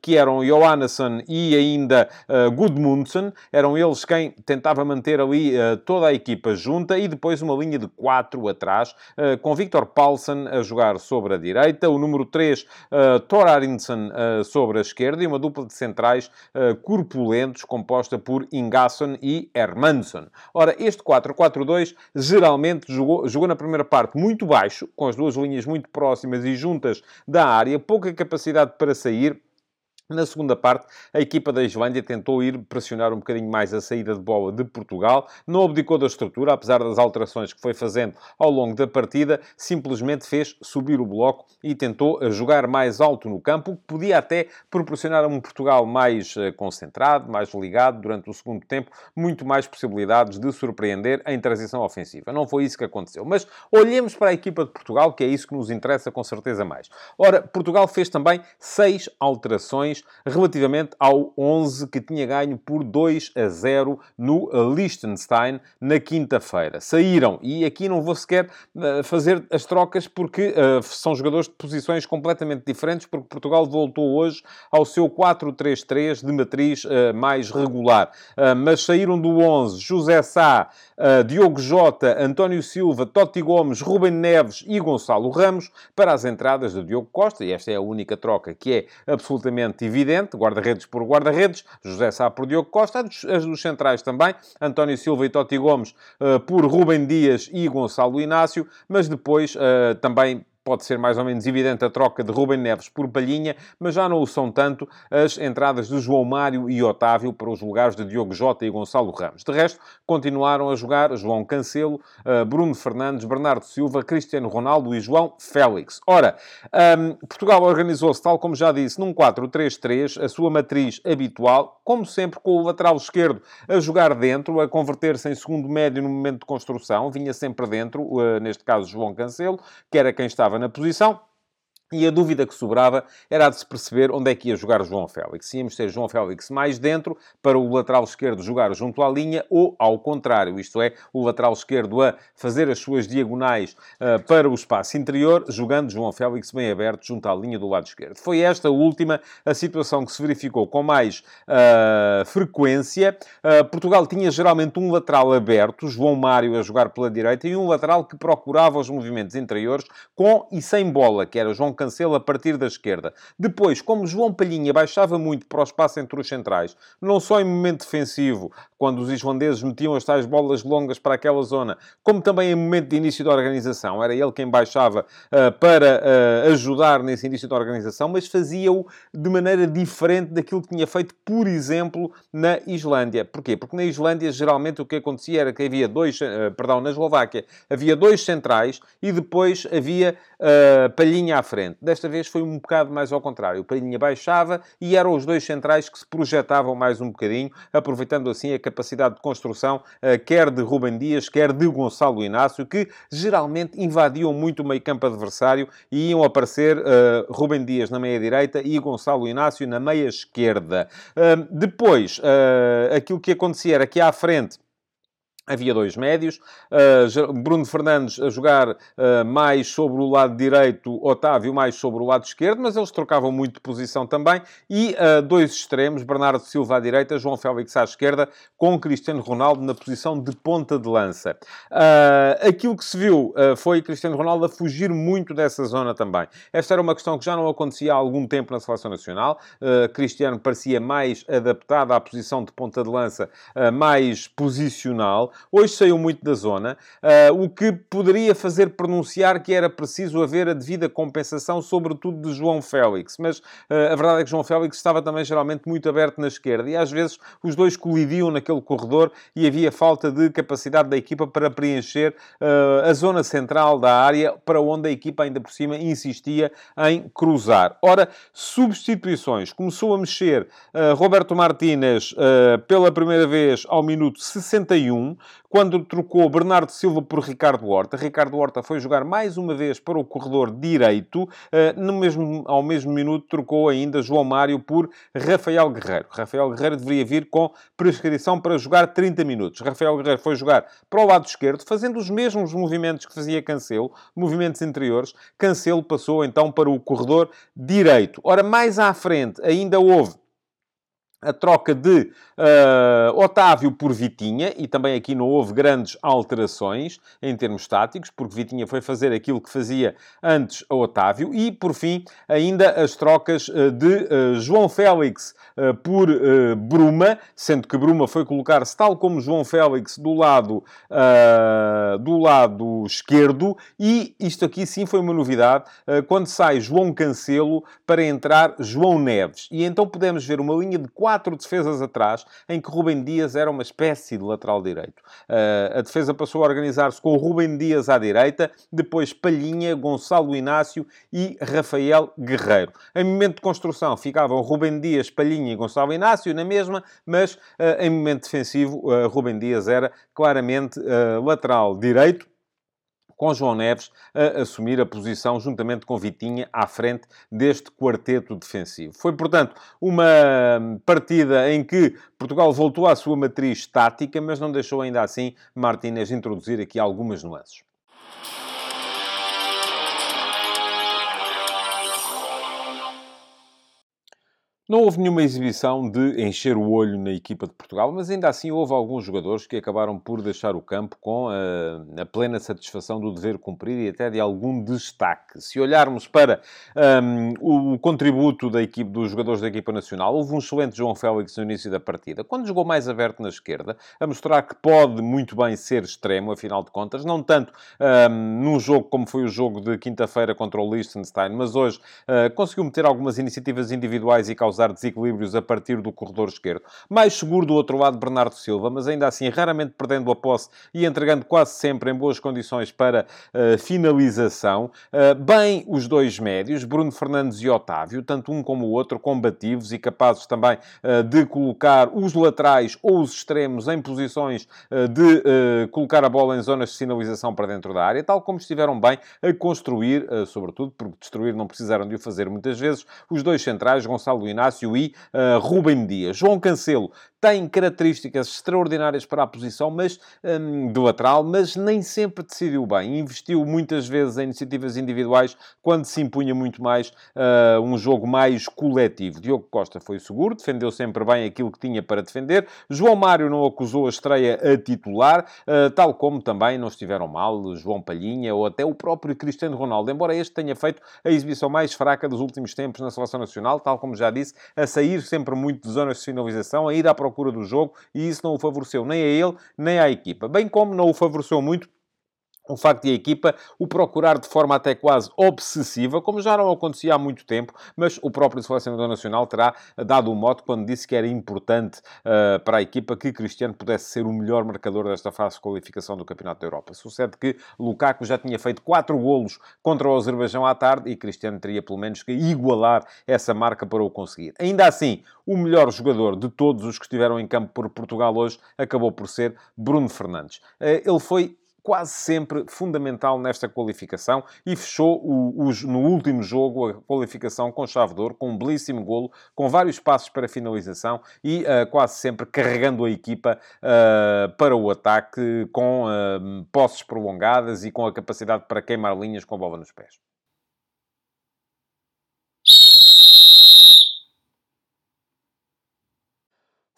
que eram Johannesson e ainda uh, Gudmundsson, eram eles quem tentava manter ali uh, toda a equipa junta e depois uma linha de quatro atrás, uh, com Victor Paulsen a jogar sobre a direita, o número 3, uh, Thor Arinson sobre a esquerda e uma dupla de centrais corpulentos composta por Ingasson e Hermansson. Ora, este 4-4-2 geralmente jogou, jogou na primeira parte muito baixo, com as duas linhas muito próximas e juntas da área, pouca capacidade para sair na segunda parte, a equipa da Islândia tentou ir pressionar um bocadinho mais a saída de bola de Portugal, não abdicou da estrutura, apesar das alterações que foi fazendo ao longo da partida, simplesmente fez subir o bloco e tentou eh, jogar mais alto no campo, o que podia até proporcionar a um Portugal mais eh, concentrado, mais ligado durante o segundo tempo, muito mais possibilidades de surpreender em transição ofensiva. Não foi isso que aconteceu. Mas olhemos para a equipa de Portugal, que é isso que nos interessa com certeza mais. Ora, Portugal fez também seis alterações relativamente ao 11 que tinha ganho por 2 a 0 no Liechtenstein na quinta-feira. Saíram, e aqui não vou sequer uh, fazer as trocas porque uh, são jogadores de posições completamente diferentes, porque Portugal voltou hoje ao seu 4-3-3 de matriz uh, mais regular. mas saíram do 11 José Sá, Diogo Jota, António Silva, Totti Gomes, Ruben Neves e Gonçalo Ramos para as entradas de Diogo Costa, e esta é a única troca que é absolutamente evidente, guarda-redes por guarda-redes, José Sá por Diogo Costa, as dos centrais também, António Silva e Totti Gomes uh, por Rubem Dias e Gonçalo Inácio, mas depois uh, também pode ser mais ou menos evidente a troca de Rubem Neves por Palhinha, mas já não o são tanto as entradas de João Mário e Otávio para os lugares de Diogo Jota e Gonçalo Ramos. De resto, continuaram a jogar João Cancelo, eh, Bruno Fernandes, Bernardo Silva, Cristiano Ronaldo e João Félix. Ora, um, Portugal organizou-se, tal como já disse, num 4-3-3, a sua matriz habitual, como sempre com o lateral esquerdo a jogar dentro, a converter-se em segundo médio no momento de construção, vinha sempre dentro, uh, neste caso João Cancelo, que era quem estava estava na posição. E a dúvida que sobrava era a de se perceber onde é que ia jogar João Félix. Se íamos ter João Félix mais dentro, para o lateral esquerdo jogar junto à linha, ou ao contrário, isto é, o lateral esquerdo a fazer as suas diagonais uh, para o espaço interior, jogando João Félix bem aberto junto à linha do lado esquerdo. Foi esta última a situação que se verificou com mais uh, frequência. Uh, Portugal tinha geralmente um lateral aberto, João Mário a jogar pela direita, e um lateral que procurava os movimentos interiores com e sem bola, que era João Cancelo a partir da esquerda. Depois, como João Palhinha baixava muito para o espaço entre os centrais, não só em momento defensivo, quando os islandeses metiam as tais bolas longas para aquela zona, como também em momento de início da organização. Era ele quem baixava uh, para uh, ajudar nesse início da organização, mas fazia-o de maneira diferente daquilo que tinha feito, por exemplo, na Islândia. Porquê? Porque na Islândia, geralmente, o que acontecia era que havia dois, uh, perdão, na Eslováquia, havia dois centrais e depois havia Palhinha à frente. Desta vez foi um bocado mais ao contrário. Palhinha baixava e eram os dois centrais que se projetavam mais um bocadinho, aproveitando assim a capacidade de construção, uh, quer de Rubem Dias, quer de Gonçalo Inácio, que geralmente invadiam muito o meio campo adversário e iam aparecer uh, Rubem Dias na meia-direita e Gonçalo Inácio na meia-esquerda. Uh, depois, aquilo que acontecia era que à frente Havia dois médios, uh, Bruno Fernandes a jogar uh, mais sobre o lado direito, Otávio mais sobre o lado esquerdo, mas eles trocavam muito de posição também, e uh, dois extremos, Bernardo Silva à direita, João Félix à esquerda, com Cristiano Ronaldo na posição de ponta de lança. aquilo que se viu foi Cristiano Ronaldo a fugir muito dessa zona também. Esta era uma questão que já não acontecia há algum tempo na Seleção Nacional. Cristiano parecia mais adaptado à posição de ponta de lança, mais posicional. Hoje saiu muito da zona, uh, o que poderia fazer pronunciar que era preciso haver a devida compensação, sobretudo de João Félix. Mas uh, a verdade é que João Félix estava também geralmente muito aberto na esquerda e às vezes os dois colidiam naquele corredor e havia falta de capacidade da equipa para preencher uh, a zona central da área para onde a equipa ainda por cima insistia em cruzar. Ora, substituições. Começou a mexer Roberto Martínez pela primeira vez ao minuto 61 quando trocou Bernardo Silva por Ricardo Horta. Ricardo Horta foi jogar mais uma vez para o corredor direito. Eh, no mesmo, ao mesmo minuto trocou ainda João Mário por Rafael Guerreiro. Rafael Guerreiro deveria vir com prescrição para jogar 30 minutos. Rafael Guerreiro foi jogar para o lado esquerdo, fazendo os mesmos movimentos que fazia Cancelo, movimentos interiores. Cancelo passou então para o corredor direito. Ora, mais à frente ainda houve a troca de uh, Otávio por Vitinha, e também aqui não houve grandes alterações em termos táticos, porque Vitinha foi fazer aquilo que fazia antes a Otávio, e por fim, ainda as trocas uh, de uh, João Félix por Bruma, sendo que Bruma foi colocar-se tal como João Félix do lado, do lado esquerdo, e isto aqui sim foi uma novidade, quando sai João Cancelo para entrar João Neves. E então podemos ver uma linha de quatro quatro defesas atrás, em que Rubem Dias era uma espécie de lateral direito. Uh, a defesa passou a organizar-se com Rubem Dias à direita, depois Palhinha, Gonçalo Inácio e Rafael Guerreiro. Em momento de construção ficavam Rubem Dias, Palhinha e Gonçalo Inácio na mesma, mas uh, em momento defensivo uh, Rubem Dias era claramente lateral direito com João Neves a assumir a posição, juntamente com Vitinha, à frente deste quarteto defensivo. Foi, portanto, uma partida em que Portugal voltou à sua matriz tática, mas não deixou ainda assim Martínez introduzir aqui algumas nuances. Não houve nenhuma exibição de encher o olho na equipa de Portugal, mas ainda assim houve alguns jogadores que acabaram por deixar o campo com a, a plena satisfação do dever cumprido e até de algum destaque. Se olharmos para um, o, o, contributo da equipe, dos jogadores da equipa nacional, houve um excelente João Félix no início da partida, quando jogou mais aberto na esquerda, a mostrar que pode muito bem ser extremo, afinal de contas, não tanto um, num jogo como foi o jogo de quinta-feira contra o Liechtenstein, mas hoje uh, conseguiu meter algumas iniciativas individuais e causar causar desequilíbrios a partir do corredor esquerdo. Mais seguro do outro lado, Bernardo Silva, mas ainda assim raramente perdendo a posse e entregando quase sempre em boas condições para uh, finalização. Uh, bem os dois médios, Bruno Fernandes e Otávio, tanto um como o outro, combativos e capazes também uh, de colocar os laterais ou os extremos em posições de colocar a bola em zonas de sinalização para dentro da área, tal como estiveram bem a construir, sobretudo porque destruir não precisaram de o fazer muitas vezes, os dois centrais, Gonçalo Inácio Inácio e uh, Rubem Dias. João Cancelo tem características extraordinárias para a posição mas, um, de lateral, mas nem sempre decidiu bem. Investiu muitas vezes em iniciativas individuais quando se impunha muito mais uh, um jogo mais coletivo. Diogo Costa foi seguro, defendeu sempre bem aquilo que tinha para defender. João Mário não acusou a estreia a titular, uh, tal como também não estiveram mal João Palhinha ou até o próprio Cristiano Ronaldo, embora este tenha feito a exibição mais fraca dos últimos tempos na Seleção Nacional, tal como já disse, a sair sempre muito de zonas de finalização, a ir à procura procura do jogo e isso não o favoreceu nem a ele, nem à equipa. Bem como não o favoreceu muito o facto de a equipa o procurar de forma até quase obsessiva, como já não acontecia há muito tempo, mas o próprio selecionador nacional terá dado o um mote quando disse que era importante uh, para a equipa que Cristiano pudesse ser o melhor marcador desta fase de qualificação do Campeonato da Europa. Sucede que Lukaku já tinha feito quatro golos contra o Azerbaijão à tarde e Cristiano teria pelo menos que igualar essa marca para o conseguir. Ainda assim, o melhor jogador de todos os que estiveram em campo por Portugal hoje acabou por ser Bruno Fernandes. Uh, ele foi quase sempre fundamental nesta qualificação e fechou o, o, no último jogo a qualificação com chave de ouro, com um belíssimo golo, com vários passos para finalização e uh, quase sempre carregando a equipa uh, para o ataque com uh, posses prolongadas e com a capacidade para queimar linhas com a bola nos pés.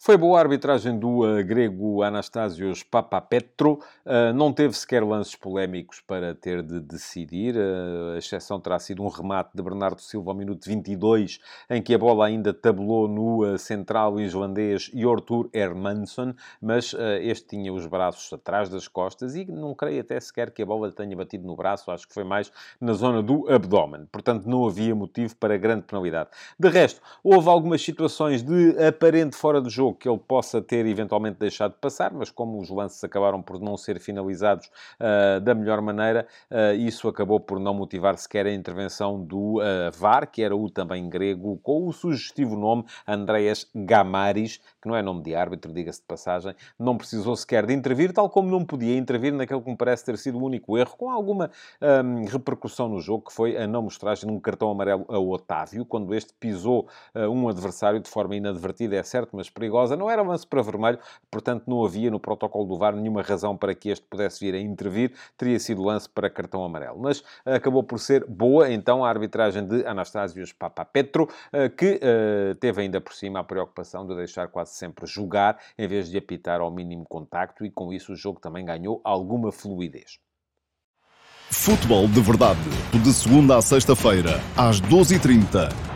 Foi boa a arbitragem do uh, grego Anastasios Papapetro. Uh, não teve sequer lances polémicos para ter de decidir. Uh, a exceção terá sido um remate de Bernardo Silva ao minuto 22, em que a bola ainda tabulou no central islandês Jortur Hermansson, mas este tinha os braços atrás das costas e não creio até sequer que a bola tenha batido no braço. Acho que foi mais na zona do abdômen. Portanto, não havia motivo para grande penalidade. De resto, houve algumas situações de aparente fora do jogo que ele possa ter eventualmente deixado de passar, mas como os lances acabaram por não ser finalizados uh, da melhor maneira, uh, isso acabou por não motivar sequer a intervenção do uh, VAR, que era o também grego, com o sugestivo nome Andreas Gamaris, que não é nome de árbitro, diga-se de passagem, não precisou sequer de intervir, tal como não podia intervir naquele que me parece ter sido o único erro, com alguma um, repercussão no jogo, que foi a não mostragem de um cartão amarelo a Otávio, quando este pisou um adversário de forma inadvertida, é certo, mas perigosa, não era lance para vermelho, portanto não havia no protocolo do VAR nenhuma razão para que este pudesse vir a intervir, teria sido lance para cartão amarelo. Mas acabou por ser boa, então, a arbitragem de Anastásios Papapetro, eh, que uh, teve ainda por cima a preocupação de deixar quase sempre jogar, em vez de apitar ao mínimo contacto, e com isso o jogo também ganhou alguma fluidez. Futebol de Verdade, de segunda a sexta-feira, às 12h30